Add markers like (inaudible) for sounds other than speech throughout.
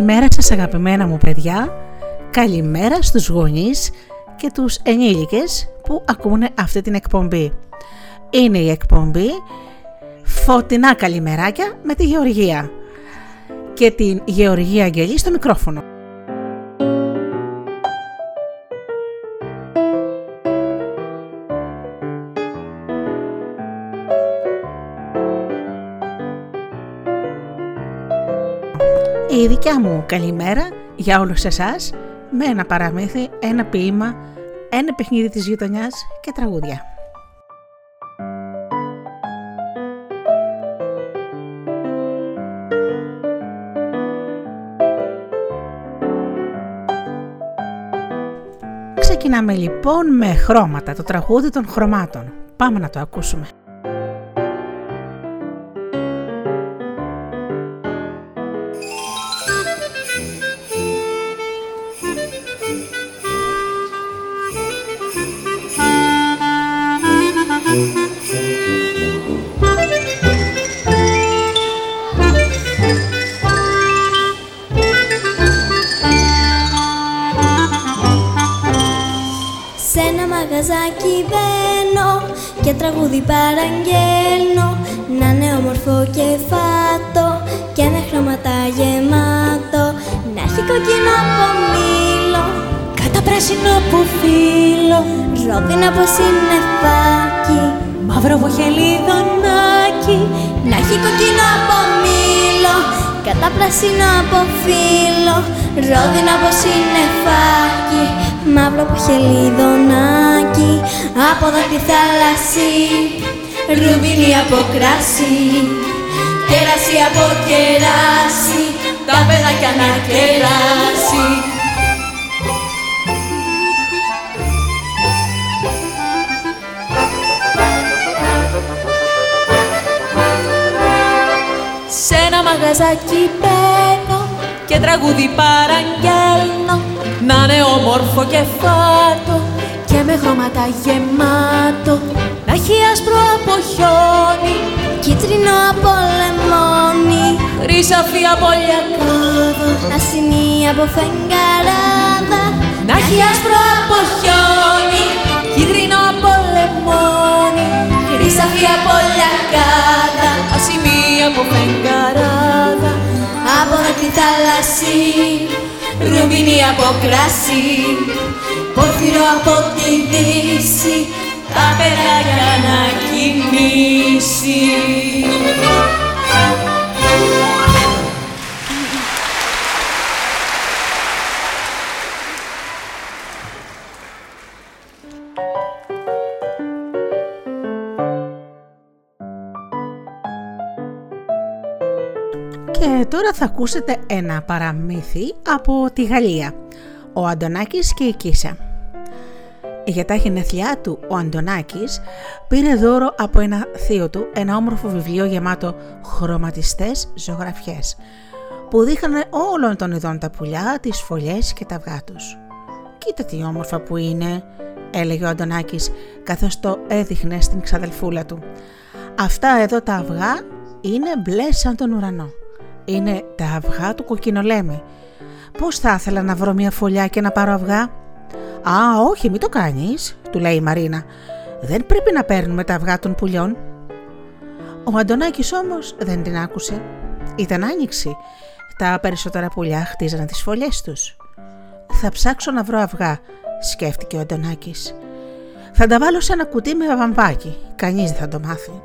Καλημέρα σας αγαπημένα μου παιδιά, καλημέρα στους γονείς και τους ενήλικες που ακούνε αυτή την εκπομπή. Είναι η εκπομπή Φωτεινά Καλημεράκια με τη Γεωργία και την Γεωργία Αγγελή στο μικρόφωνο. Δικιά μου καλημέρα για όλους εσάς με ένα παραμύθι, ένα ποίημα, ένα παιχνίδι της γειτονιάς και τραγούδια. Ξεκινάμε λοιπόν με χρώματα, το τραγούδι των χρωμάτων. Πάμε να το ακούσουμε. Τραγούδι παραγγέλνω. Να είναι όμορφο και φάτο Και με χρώματα γεμάτο. Να έχει κοκκινό από μήλο Κάτα πράσινο από φύλλο Ρόδινα από συννεφάκι Μαύρο βοχελίδωνάκι Να έχει κοκκινό από μήλο Κάτα πράσινο από φύλλο Ρόδινα από συννεφάκι Μαύρο βοχελίδωνάκι από δάκρυ θάλασσι, ρουμπίνι από κράσι, κεράσι από κεράσι, τα παιδάκια να κεράσει. Σ' ένα μαγαζάκι μπαίνω και τραγούδι παραγγέλνω να είναι όμορφο και φάτο και με χρώματα γεμάτο. Να έχει άσπρο από χιόνι κίτρινο από λεμόνι χρυσαφή από λιακάδα. Ασυνή από φεγγαράδα να έχει άσπρο από χιόνι κίτρινο από λεμόνι χρυσαφή από λιακάδα. Ασυνή από φεγγαράδα από δάκρυ θάλασσι ρουμπίνι από κράσι πόρφυρο από τη δύση τα παιδάκια να κοιμήσει. Τώρα θα ακούσετε ένα παραμύθι από τη Γαλλία. Ο Αντωνάκης και η Κίσα. Για τα γενεθλιά του ο Αντωνάκης πήρε δώρο από ένα θείο του ένα όμορφο βιβλίο γεμάτο χρωματιστές ζωγραφιές που δείχνανε όλων των ειδών τα πουλιά, τις φωλιές και τα αυγά τους. «Κοίτα τι όμορφα που είναι», έλεγε ο Αντωνάκης καθώς το έδειχνε στην ξαδελφούλα του. «Αυτά εδώ τα αυγά είναι μπλε σαν τον ουρανό. Είναι τα αυγά του κοκκινολέμη. Πώς θα ήθελα να βρω μια φωλιά και να πάρω αυγά» Α, όχι, μην το κάνεις, του λέει η Μαρίνα. Δεν πρέπει να παίρνουμε τα αυγά των πουλιών. Ο Αντωνάκης όμως δεν την άκουσε. Ήταν άνοιξη. Τα περισσότερα πουλιά χτίζανε τις φωλιές τους. Θα ψάξω να βρω αυγά, σκέφτηκε ο Αντωνάκης. Θα τα βάλω σε ένα κουτί με βαμβάκι. Κανείς δεν θα το μάθει.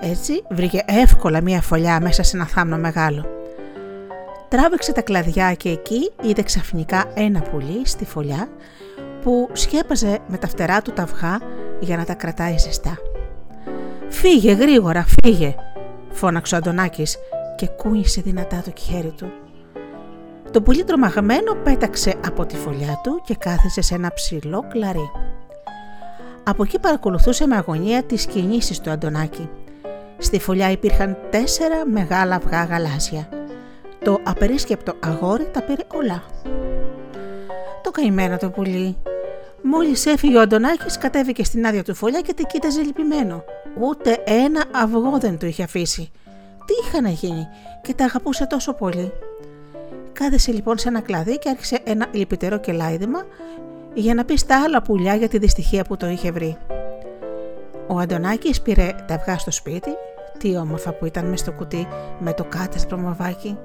Έτσι βρήκε εύκολα μία φωλιά μέσα σε ένα θάμνο μεγάλο. Τράβηξε τα κλαδιά και εκεί είδε ξαφνικά ένα πουλί στη φωλιά που σκέπαζε με τα φτερά του τα αυγά για να τα κρατάει ζεστά. «Φύγε γρήγορα, φύγε», φώναξε ο Αντωνάκης και κούνησε δυνατά το χέρι του. Το πουλί τρομαγμένο πέταξε από τη φωλιά του και κάθεσε σε ένα ψηλό κλαρί. Από εκεί παρακολουθούσε με αγωνία τις κινήσεις του Αντωνάκη. Στη φωλιά υπήρχαν τέσσερα μεγάλα αυγά γαλάζια. Το απερίσκεπτο αγόρι τα πήρε όλα. Το καημένο το πουλί. Μόλις έφυγε ο Αντωνάκης κατέβηκε στην άδεια του φωλιά και την κοίταζε λυπημένο. Ούτε ένα αυγό δεν του είχε αφήσει. Τι είχαν γίνει και τα αγαπούσε τόσο πολύ. Κάθεσε λοιπόν σε ένα κλαδί και άρχισε ένα λυπητερό κελάιδημα για να πει στα άλλα πουλιά για τη δυστυχία που το είχε βρει. Ο Αντωνάκης πήρε τα αυγά στο σπίτι, τι όμορφα που ήταν μες στο κουτί με το κάτεσπρο μαβάκι.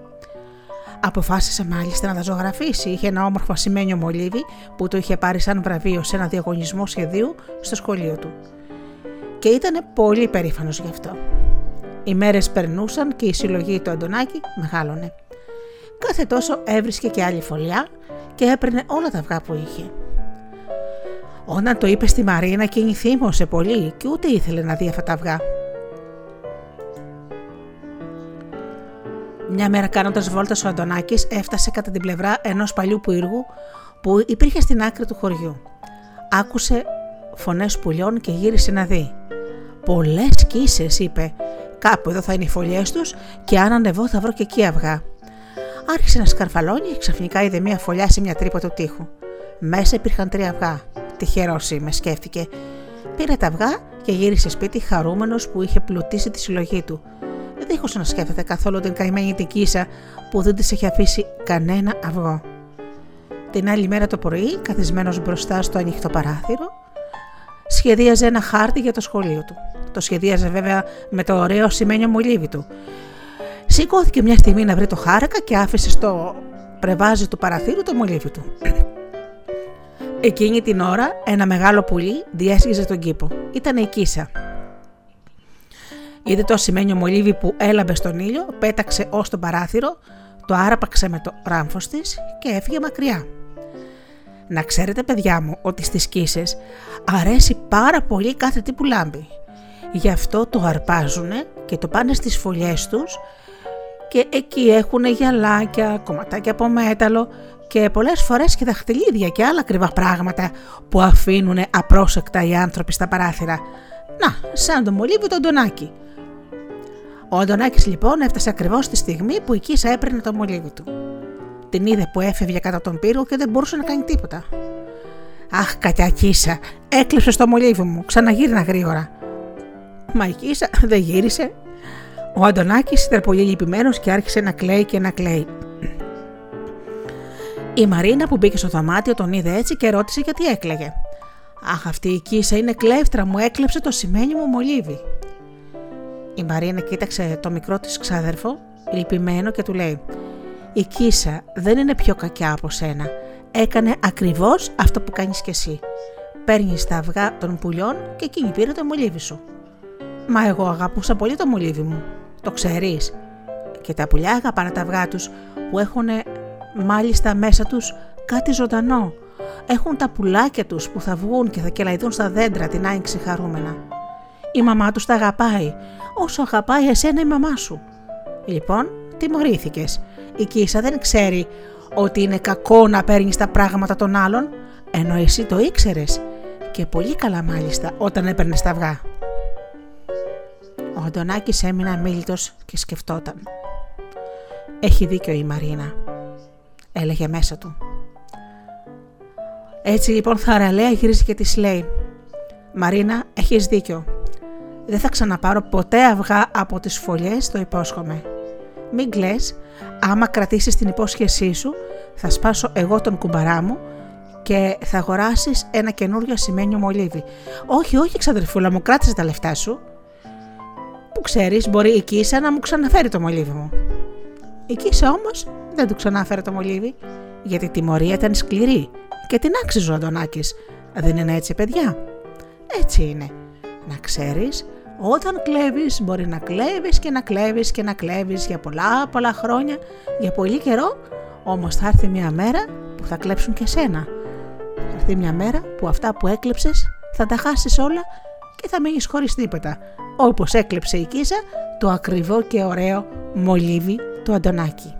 Αποφάσισε μάλιστα να τα ζωγραφίσει. Είχε ένα όμορφο ασημένιο μολύβι που το είχε πάρει σαν βραβείο σε ένα διαγωνισμό σχεδίου στο σχολείο του. Και ήταν πολύ περήφανος γι' αυτό. Οι μέρες περνούσαν και η συλλογή του Αντωνάκη μεγάλωνε. Κάθε τόσο έβρισκε και άλλη φωλιά και έπαιρνε όλα τα αυγά που είχε. Όταν το είπε στη Μαρίνα εκείνη θύμωσε πολύ και ούτε ήθελε να δει αυτά τα αυγά. Μια μέρα κάνοντας βόλτας ο Αντωνάκης έφτασε κατά την πλευρά ενός παλιού πύργου που υπήρχε στην άκρη του χωριού. Άκουσε φωνές πουλιών και γύρισε να δει. «Πολλές κίσες» είπε. «Κάπου εδώ θα είναι οι φωλιές τους και αν ανεβώ θα βρω και εκεί αυγά». Άρχισε να σκαρφαλώνει και ξαφνικά είδε μια φωλιά σε μια τρύπα του τοίχου. Μέσα υπήρχαν τρία αυγά. Τυχερός είμαι, σκέφτηκε. Πήρε τα αυγά και γύρισε σπίτι χαρούμενος που είχε πλουτίσει τη συλλογή του. Δίχως να σκέφτεται καθόλου την καημένη την κίσα που δεν της είχε αφήσει κανένα αυγό. Την άλλη μέρα το πρωί, καθισμένος μπροστά στο ανοιχτό παράθυρο, σχεδίαζε ένα χάρτη για το σχολείο του. Το σχεδίαζε βέβαια με το ωραίο σημαίνιο μολύβι του. Σηκώθηκε μια στιγμή να βρει το χάρακα και άφησε στο πρεβάζι του παραθύρου το μολύβι του. Εκείνη την ώρα ένα μεγάλο πουλί διέσχιζε τον κήπο. Ήταν η Κίσα. Είδε το ασημένιο μολύβι που έλαμπε στον ήλιο, πέταξε ως το παράθυρο, το άραπαξε με το ράμφος της και έφυγε μακριά. Να ξέρετε παιδιά μου ότι στις κίσες αρέσει πάρα πολύ κάθε τι που λάμπει. Γι' αυτό το αρπάζουνε και το πάνε στις φωλιές τους και εκεί έχουν γυαλάκια, κομματάκια από μέταλλο και πολλές φορές και δαχτυλίδια και άλλα κρυβά πράγματα που αφήνουν απρόσεκτα οι άνθρωποι στα παράθυρα. Να, σαν το μολύβι το Αντωνάκη. Ο Αντωνάκης λοιπόν έφτασε ακριβώς τη στιγμή που η Κίσα έπαιρνε το μολύβι του. Την είδε που έφευγε κατά τον πύργο και δεν μπορούσε να κάνει τίποτα. Αχ, κατιά Κίσα, έκλειψες το μολύβι μου, ξαναγύρινα γρήγορα. Μα η Κίσα δεν γύρισε. Ο Αντωνάκης ήταν πολύ λυπημένος και άρχισε να κλαίει και να κλαίει. Η Μαρίνα που μπήκε στο δωμάτιο τον είδε έτσι και ρώτησε γιατί έκλαιγε. Αχ, αυτή η Κίσα είναι κλέφτρα, μου έκλεψε το σημαίνει μου μολύβι. Η Μαρίνα κοίταξε το μικρό της ξάδερφο, λυπημένο και του λέει «Η Κίσα δεν είναι πιο κακιά από σένα. Έκανε ακριβώς αυτό που κάνεις κι εσύ. Παίρνεις τα αυγά των πουλιών και εκείνη πήρε το μολύβι σου». «Μα εγώ αγαπούσα πολύ το μολύβι μου. Το ξέρεις». Και τα πουλιά αγαπάνε τα αυγά τους που έχουν μάλιστα μέσα τους κάτι ζωντανό. Έχουν τα πουλάκια τους που θα βγουν και θα κελαϊδούν στα δέντρα την άνοιξη χαρούμενα. Η μαμά τους τα αγαπάει, όσο αγαπάει εσένα η μαμά σου. Λοιπόν, τιμωρήθηκες. Η Κίσα δεν ξέρει ότι είναι κακό να παίρνεις τα πράγματα των άλλων, ενώ εσύ το ήξερες. Και πολύ καλά μάλιστα όταν έπαιρνες τα αυγά. Ο Αντωνάκης έμεινε αμήλυτος και σκεφτόταν. Έχει δίκιο η Μαρίνα έλεγε μέσα του. Έτσι λοιπόν θαραλέα γύρισε και της λέει «Μαρίνα, έχεις δίκιο. Δεν θα ξαναπάρω ποτέ αυγά από τις φωλιές, το υπόσχομαι. Μην κλαις, άμα κρατήσεις την υπόσχεσή σου, θα σπάσω εγώ τον κουμπαρά μου και θα αγοράσεις ένα καινούριο σημαίνιο μολύβι. Όχι, όχι, ξαδερφούλα μου, κράτησε τα λεφτά σου. Που ξέρεις, μπορεί η Κίσα να μου ξαναφέρει το μολύβι μου. Η Κίσα όμως δεν του ξανάφερε το μολύβι, γιατί η τιμωρία ήταν σκληρή και την άξιζε ο Αντωνάκης. Δεν είναι έτσι παιδιά; Έτσι είναι. Να ξέρεις, όταν κλέβεις μπορεί να κλέβεις και να κλέβεις και να κλέβεις για πολλά πολλά χρόνια, για πολύ καιρό, όμως θα έρθει μια μέρα που θα κλέψουν και σένα. Θα έρθει μια μέρα που αυτά που έκλεψες θα τα χάσεις όλα και θα μείνεις χωρίς τίποτα, όπως έκλεψε η Κίζα το ακριβό και ωραίο μολύβι του Αντωνάκη.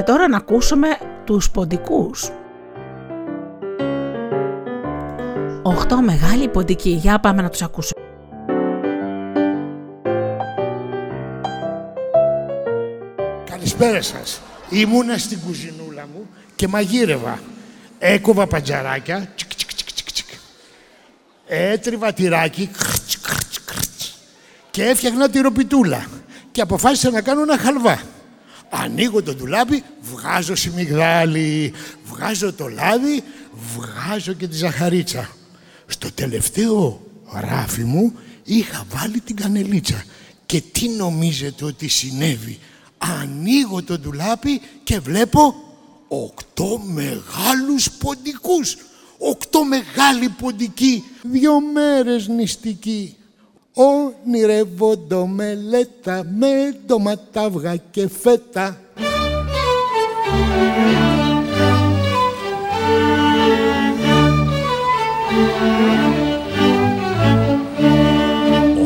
Πάμε τώρα να ακούσουμε τους ποντικούς. Οχτώ μεγάλοι ποντικοί. Για πάμε να τους ακούσουμε. Καλησπέρα σας. Ήμουνα στην κουζινούλα μου και μαγείρευα. Έκοβα παντζαράκια. Τσικ, τσικ, τσικ, τσικ. Έτριβα τυράκι. και έφτιαχνα τη ροπιτούλα και αποφάσισα να κάνω ένα χαλβά. Ανοίγω το ντουλάπι, βγάζω σιμιγδάλι, βγάζω το λάδι, βγάζω και τη ζαχαρίτσα. Στο τελευταίο ράφι μου είχα βάλει την κανελίτσα. Και τι νομίζετε ότι συνέβη; Ανοίγω το ντουλάπι και βλέπω οκτώ μεγάλους ποντικούς. Οκτώ μεγάλοι ποντικοί, δυο μέρες νηστικοί. Ονειρεύοντο μελέτα με ντοματάβγα και φέτα.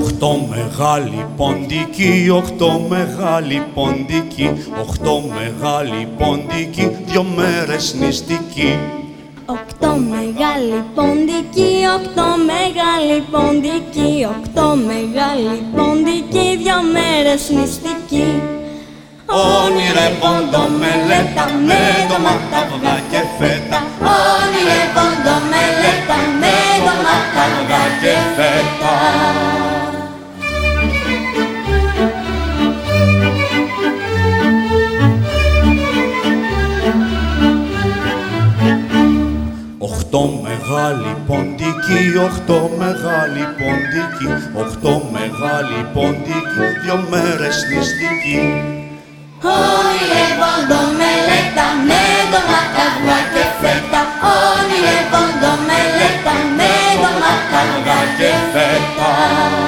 Οχτώ μεγάλοι ποντικοί, οχτώ μεγάλοι ποντικοί, οχτώ μεγάλοι ποντικοί, δυο μέρες νηστικοί. Οκτώ μεγάλοι ποντικοί, οκτώ μεγάλοι ποντικοί, οκτώ μεγάλοι ποντικοί, δυο μέρες νηστικοί. Όνειρευόντο μελέτα με ντομάτα, αυγά και φέτα. Όνειρευόντο μελέτα με ντομάτα, αυγά και φέτα. Οχτώ μεγάλοι ποντικοί, οχτώ μεγάλοι ποντικοί, οχτώ μεγάλοι ποντικοί, δυο μέρες νηστικοί. Όνειρευόντο μελέτα με ντομάτα, αυγά και φέτα. Όνειρευόντο μελέτα με ντομάτα, αυγά και φέτα.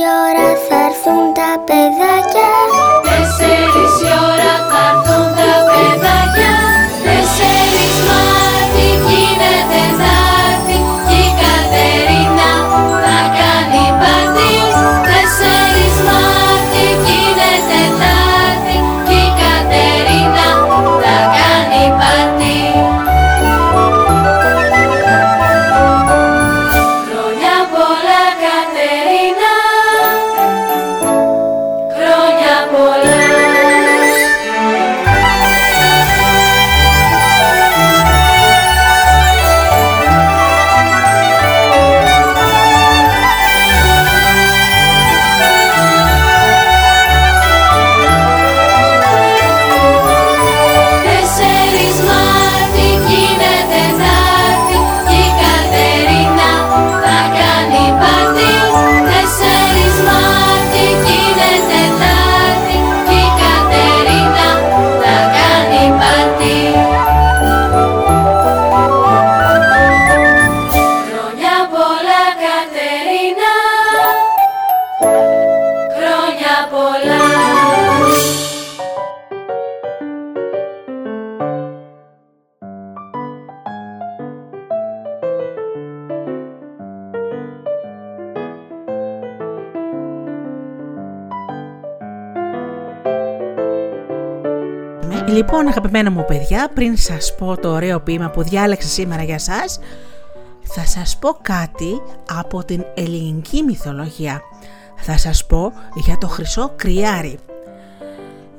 llorar. Λοιπόν, αγαπημένα μου παιδιά, πριν σας πω το ωραίο ποίημα που διάλεξα σήμερα για σας, θα σας πω κάτι από την ελληνική μυθολογία. Θα σας πω για το χρυσό κρυάρι.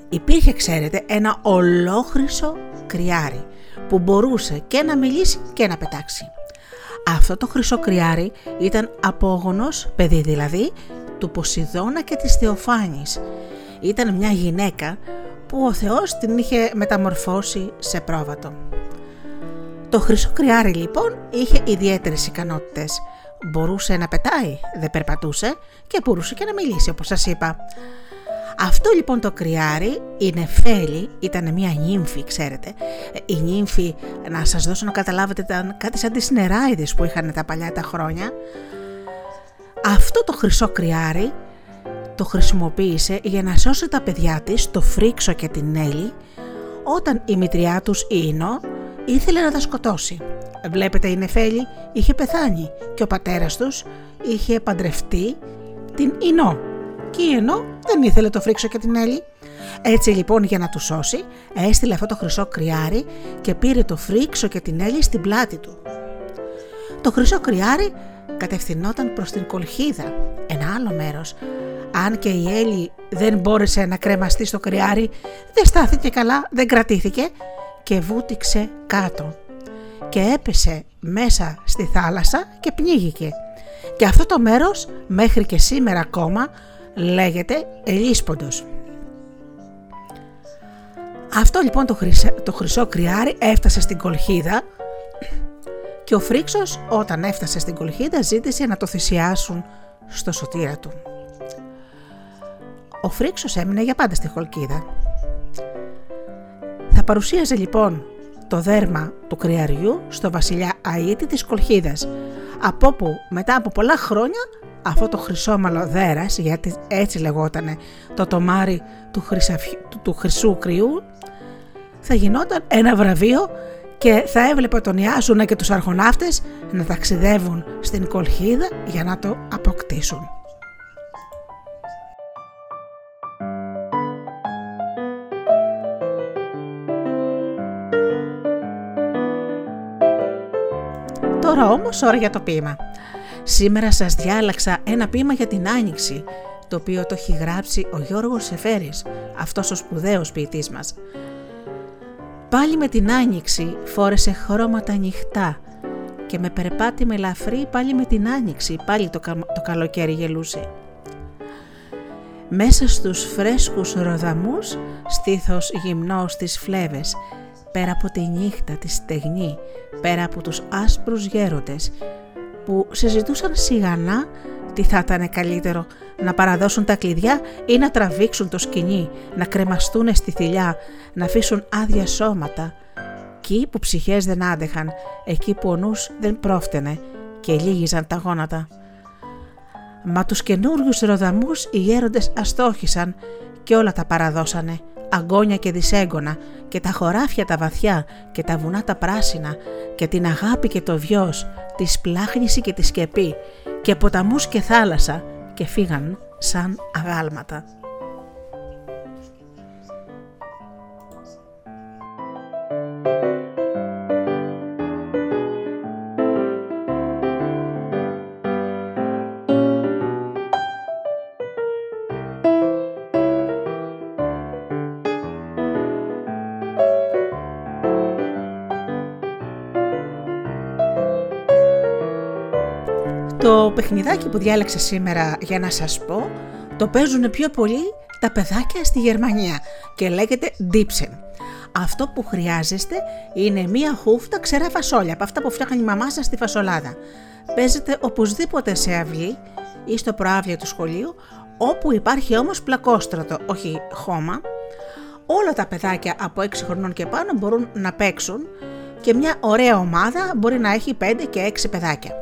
Υπήρχε, ξέρετε, ένα ολόχρυσο κρυάρι που μπορούσε και να μιλήσει και να πετάξει. Αυτό το χρυσό κρυάρι ήταν απόγονος, παιδί δηλαδή, του Ποσειδώνα και της Θεοφάνης. Ήταν μια γυναίκα που ο Θεός την είχε μεταμορφώσει σε πρόβατο. Το χρυσό κρυάρι λοιπόν είχε ιδιαίτερες ικανότητες. Μπορούσε να πετάει, δεν περπατούσε και μπορούσε και να μιλήσει όπως σας είπα. Αυτό λοιπόν το κρυάρι, η Νεφέλη, ήταν μια νύμφη, ξέρετε. Η νύμφη, να σας δώσω να καταλάβετε, ήταν κάτι σαν τις νεράιδες που είχαν τα παλιά τα χρόνια. Αυτό το χρυσό κρυάρι το χρησιμοποίησε για να σώσει τα παιδιά της, το Φρίξο και την Έλλη, όταν η μητριά τους η Ινώ ήθελε να τα σκοτώσει. Βλέπετε η Νεφέλη είχε πεθάνει και ο πατέρας τους είχε παντρευτεί την Ινώ και η Ινώ δεν ήθελε το Φρίξο και την Έλλη. Έτσι λοιπόν για να τους σώσει έστειλε αυτό το χρυσό κρυάρι και πήρε το Φρίξο και την Έλλη στην πλάτη του. Το χρυσό κρυάρι κατευθυνόταν προς την Κολχίδα, ένα άλλο μέρος. Αν και η Έλλη δεν μπόρεσε να κρεμαστεί στο κρυάρι, δεν στάθηκε καλά, δεν κρατήθηκε και βούτυξε κάτω και έπεσε μέσα στη θάλασσα και πνίγηκε. Και αυτό το μέρος μέχρι και σήμερα ακόμα λέγεται Ελίσποντος. Αυτό λοιπόν το, το χρυσό κρυάρι έφτασε στην κολχίδα και ο Φρίξος όταν έφτασε στην κολχίδα ζήτησε να το θυσιάσουν στο σωτήρα του. Ο Φρίξος έμεινε για πάντα στη κολχίδα. Θα παρουσίαζε λοιπόν το δέρμα του κρυαριού στο βασιλιά Αΐτη της Κολχίδας, από όπου μετά από πολλά χρόνια αυτό το χρυσόμαλο δέρας, γιατί έτσι λεγότανε το τομάρι του, του, χρυσού κρυού, θα γινόταν ένα βραβείο και θα έβλεπε τον Ιάσουνα και τους αρχοναύτες να ταξιδεύουν στην Κολχίδα για να το αποκτήσουν. Τώρα όμως ώρα για το ποίημα. Σήμερα σας διάλεξα ένα ποίημα για την Άνοιξη, το οποίο το έχει γράψει ο Γιώργος Σεφέρης, αυτός ο σπουδαίος ποιητής μας. Πάλι με την Άνοιξη φόρεσε χρώματα νυχτά και με περπάτη με λαφρύ πάλι με την Άνοιξη, πάλι το, το καλοκαίρι γελούσε. Μέσα στους φρέσκους ροδαμούς στήθος γυμνός στις φλέβες, πέρα από τη νύχτα τη στεγνή, πέρα από τους άσπρους γέροντες που συζητούσαν σιγανά τι θα ήταν καλύτερο να παραδώσουν τα κλειδιά ή να τραβήξουν το σκηνή, να κρεμαστούν στη θηλιά, να αφήσουν άδεια σώματα. Εκεί που ψυχές δεν άντεχαν, εκεί που ο νους δεν πρόφτενε και λίγιζαν τα γόνατα. Μα τους καινούριους ροδαμούς οι γέροντες αστόχησαν και όλα τα παραδώσανε, αγκόνια και δυσέγγωνα και τα χωράφια τα βαθιά και τα βουνά τα πράσινα και την αγάπη και το βιός, τη σπλάχνηση και τη σκεπή και ποταμούς και θάλασσα και φύγαν σαν αγάλματα. Παιχνιδάκι που διάλεξα σήμερα για να σας πω το παίζουν πιο πολύ τα παιδάκια στη Γερμανία και λέγεται Dipsen. Αυτό που χρειάζεστε είναι μία χούφτα ξερά φασόλια από αυτά που φτιάχνει η μαμά σας στη φασολάδα. Παίζετε οπωσδήποτε σε αυλή ή στο προάβλιο του σχολείου όπου υπάρχει όμως πλακόστρατο, όχι χώμα. Όλα τα παιδάκια από 6 χρονών και πάνω μπορούν να παίξουν και μια ωραία ομάδα μπορεί να έχει 5 και 6 παιδάκια.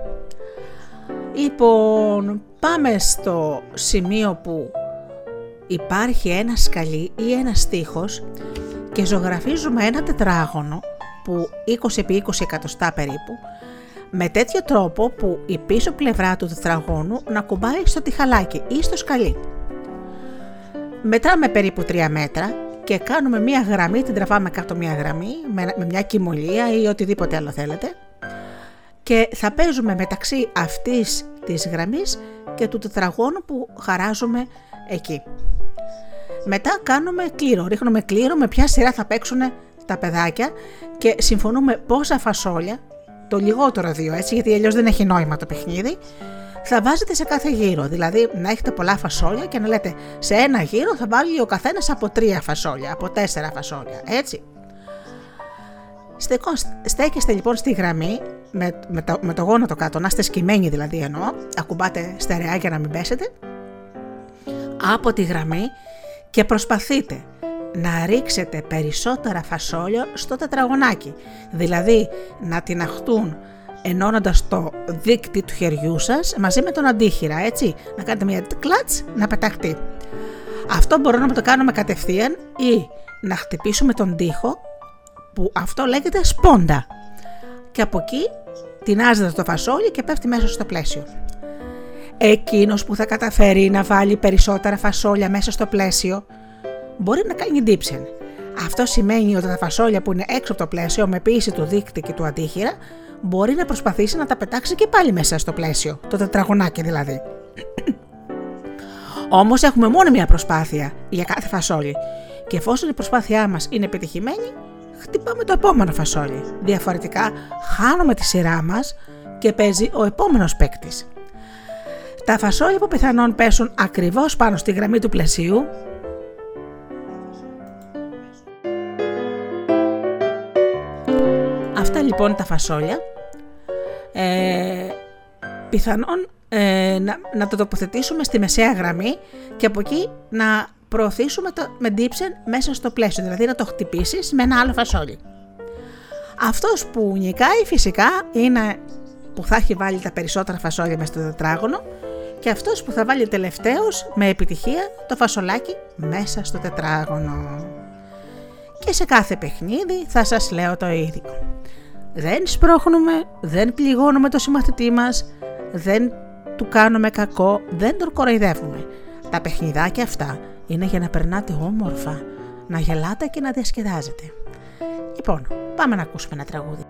Λοιπόν, πάμε στο σημείο που υπάρχει ένα σκαλί ή ένα στίχος και ζωγραφίζουμε ένα τετράγωνο που 20 επί 20 εκατοστά περίπου με τέτοιο τρόπο που η πίσω πλευρά του τετραγώνου να κουμπάει στο τυχαλάκι ή στο σκαλί. Μετράμε περίπου 3 μέτρα και κάνουμε μία γραμμή, την τραβάμε κάτω μία γραμμή με μια κοιμωλία ή οτιδήποτε άλλο θέλετε και θα παίζουμε μεταξύ αυτής της γραμμής και του τετραγώνου που χαράζουμε εκεί. Μετά κάνουμε κλήρο, ρίχνουμε κλήρο με ποια σειρά θα παίξουν τα παιδάκια και συμφωνούμε πόσα φασόλια, το λιγότερο δύο έτσι, γιατί αλλιώς δεν έχει νόημα το παιχνίδι, θα βάζετε σε κάθε γύρο. Δηλαδή να έχετε πολλά φασόλια και να λέτε σε ένα γύρο θα βάλει ο καθένας από τρία φασόλια, από τέσσερα φασόλια. Έτσι. Στέκεστε λοιπόν στη γραμμή με, με, το, με το γόνατο κάτω, να είστε σκημένοι δηλαδή εννοώ, ακουμπάτε στερεά για να μην πέσετε, από τη γραμμή και προσπαθείτε να ρίξετε περισσότερα φασόλια στο τετραγωνάκι, δηλαδή να τυναχτούν ενώνοντας το δίκτυ του χεριού σας μαζί με τον αντίχειρα, έτσι, να κάνετε μια κλατς να πεταχτεί. Αυτό μπορούμε να το κάνουμε κατευθείαν ή να χτυπήσουμε τον τοίχο που αυτό λέγεται σπόντα και από εκεί τεινάζεται το φασόλι και πέφτει μέσα στο πλαίσιο. Εκείνος που θα καταφέρει να βάλει περισσότερα φασόλια μέσα στο πλαίσιο μπορεί να κάνει ντύψεν. Αυτό σημαίνει ότι τα φασόλια που είναι έξω από το πλαίσιο με πίεση του δίκτυ και του αντίχειρα μπορεί να προσπαθήσει να τα πετάξει και πάλι μέσα στο πλαίσιο, το τετραγωνάκι δηλαδή. (clears throat) Όμως έχουμε μόνο μία προσπάθεια για κάθε φασόλι. Και εφόσον η προσπάθειά μας είναι επιτυχημένη, χτυπάμε το επόμενο φασόλι. Διαφορετικά, χάνουμε τη σειρά μας και παίζει ο επόμενος παίκτης. Τα φασόλια που πιθανόν πέσουν ακριβώς πάνω στη γραμμή του πλαισίου Αυτά λοιπόν τα φασόλια ε, πιθανόν ε, να, να το τοποθετήσουμε στη μεσαία γραμμή και από εκεί να προωθήσουμε το, με ντύψεν μέσα στο πλαίσιο, δηλαδή να το χτυπήσεις με ένα άλλο φασόλι. Αυτός που νικάει φυσικά είναι που θα έχει βάλει τα περισσότερα φασόλια μέσα στο τετράγωνο και αυτός που θα βάλει τελευταίος με επιτυχία το φασολάκι μέσα στο τετράγωνο. Και σε κάθε παιχνίδι θα σας λέω το ίδιο. Δεν σπρώχνουμε, δεν πληγώνουμε το συμμαθητή μας, δεν του κάνουμε κακό, δεν τον κοροϊδεύουμε. Τα παιχνιδάκια αυτά είναι για να περνάτε όμορφα, να γελάτε και να διασκεδάζετε. Λοιπόν, πάμε να ακούσουμε ένα τραγούδι.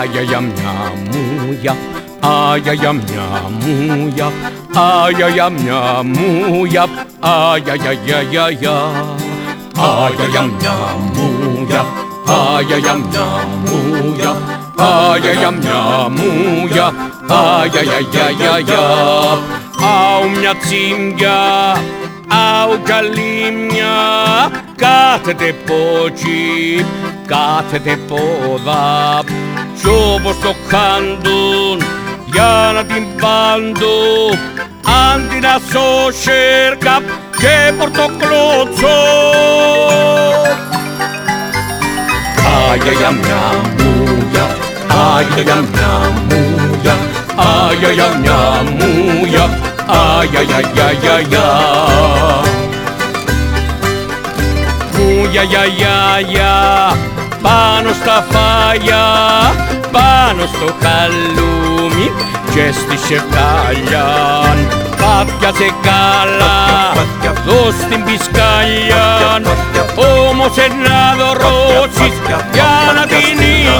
Άγια για μια μούια, άγια για μια μούια, άγια για μια μούια, άγια για για για για. Άγια για μια μούια, άγια για μια μούια, άγια για μια μούια, άγια για για για για. Άου μια τσίμπια, άου καλύμια, κάθεται πότσι, κάθεται πόδα κι όπως το χάντουν για να την πάντουν αντί να σώσερκα και πορτοκλώτσο. Άγια για μια μούια, άγια για μια μούια, άγια για μια μούια, άγια για για για για. Μούια για για για πάνω στα φάγια, πάνω στο χαλούμι και στη σεφτάλια. Πάτιασε καλά, δώσ' την πισκάλια, όμως ένα δωρώσεις για να την νικώσεις.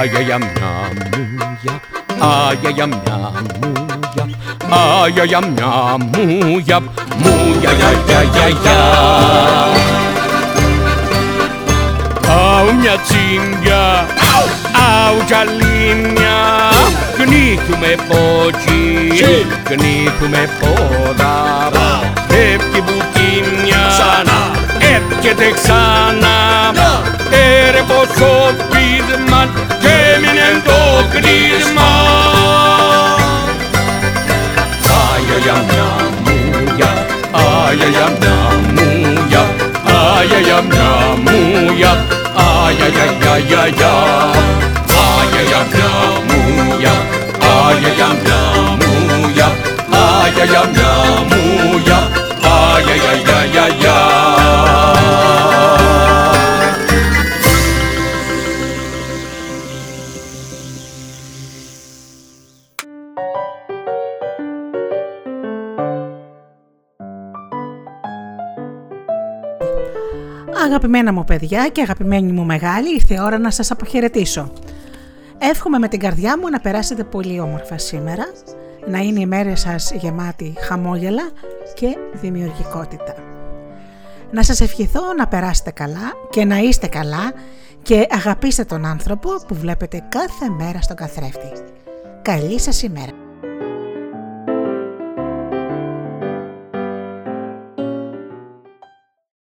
Άγια για μια μούγια, άγια για μια μούγια, άγια για μια μούγια, μου για για για για για Αου μια τσίμπια, αου τζαλίμια Γνήθουμε πότσι, γνήθουμε πόδα. Φεύγει μπουτίμια, έρχεται ξανά. Έρε πόσο πείσμα και έμεινε το κρίσμα Άγια για μια Aya ya mna muya Aya ya mna muya Aya ya ya ya ya Aya Αγαπημένα μου παιδιά και αγαπημένη μου μεγάλη, ήρθε η ώρα να σας αποχαιρετήσω. Εύχομαι με την καρδιά μου να περάσετε πολύ όμορφα σήμερα, να είναι η μέρα σας γεμάτη χαμόγελα και δημιουργικότητα. Να σας ευχηθώ να περάσετε καλά και να είστε καλά και αγαπήστε τον άνθρωπο που βλέπετε κάθε μέρα στον καθρέφτη. Καλή σας ημέρα!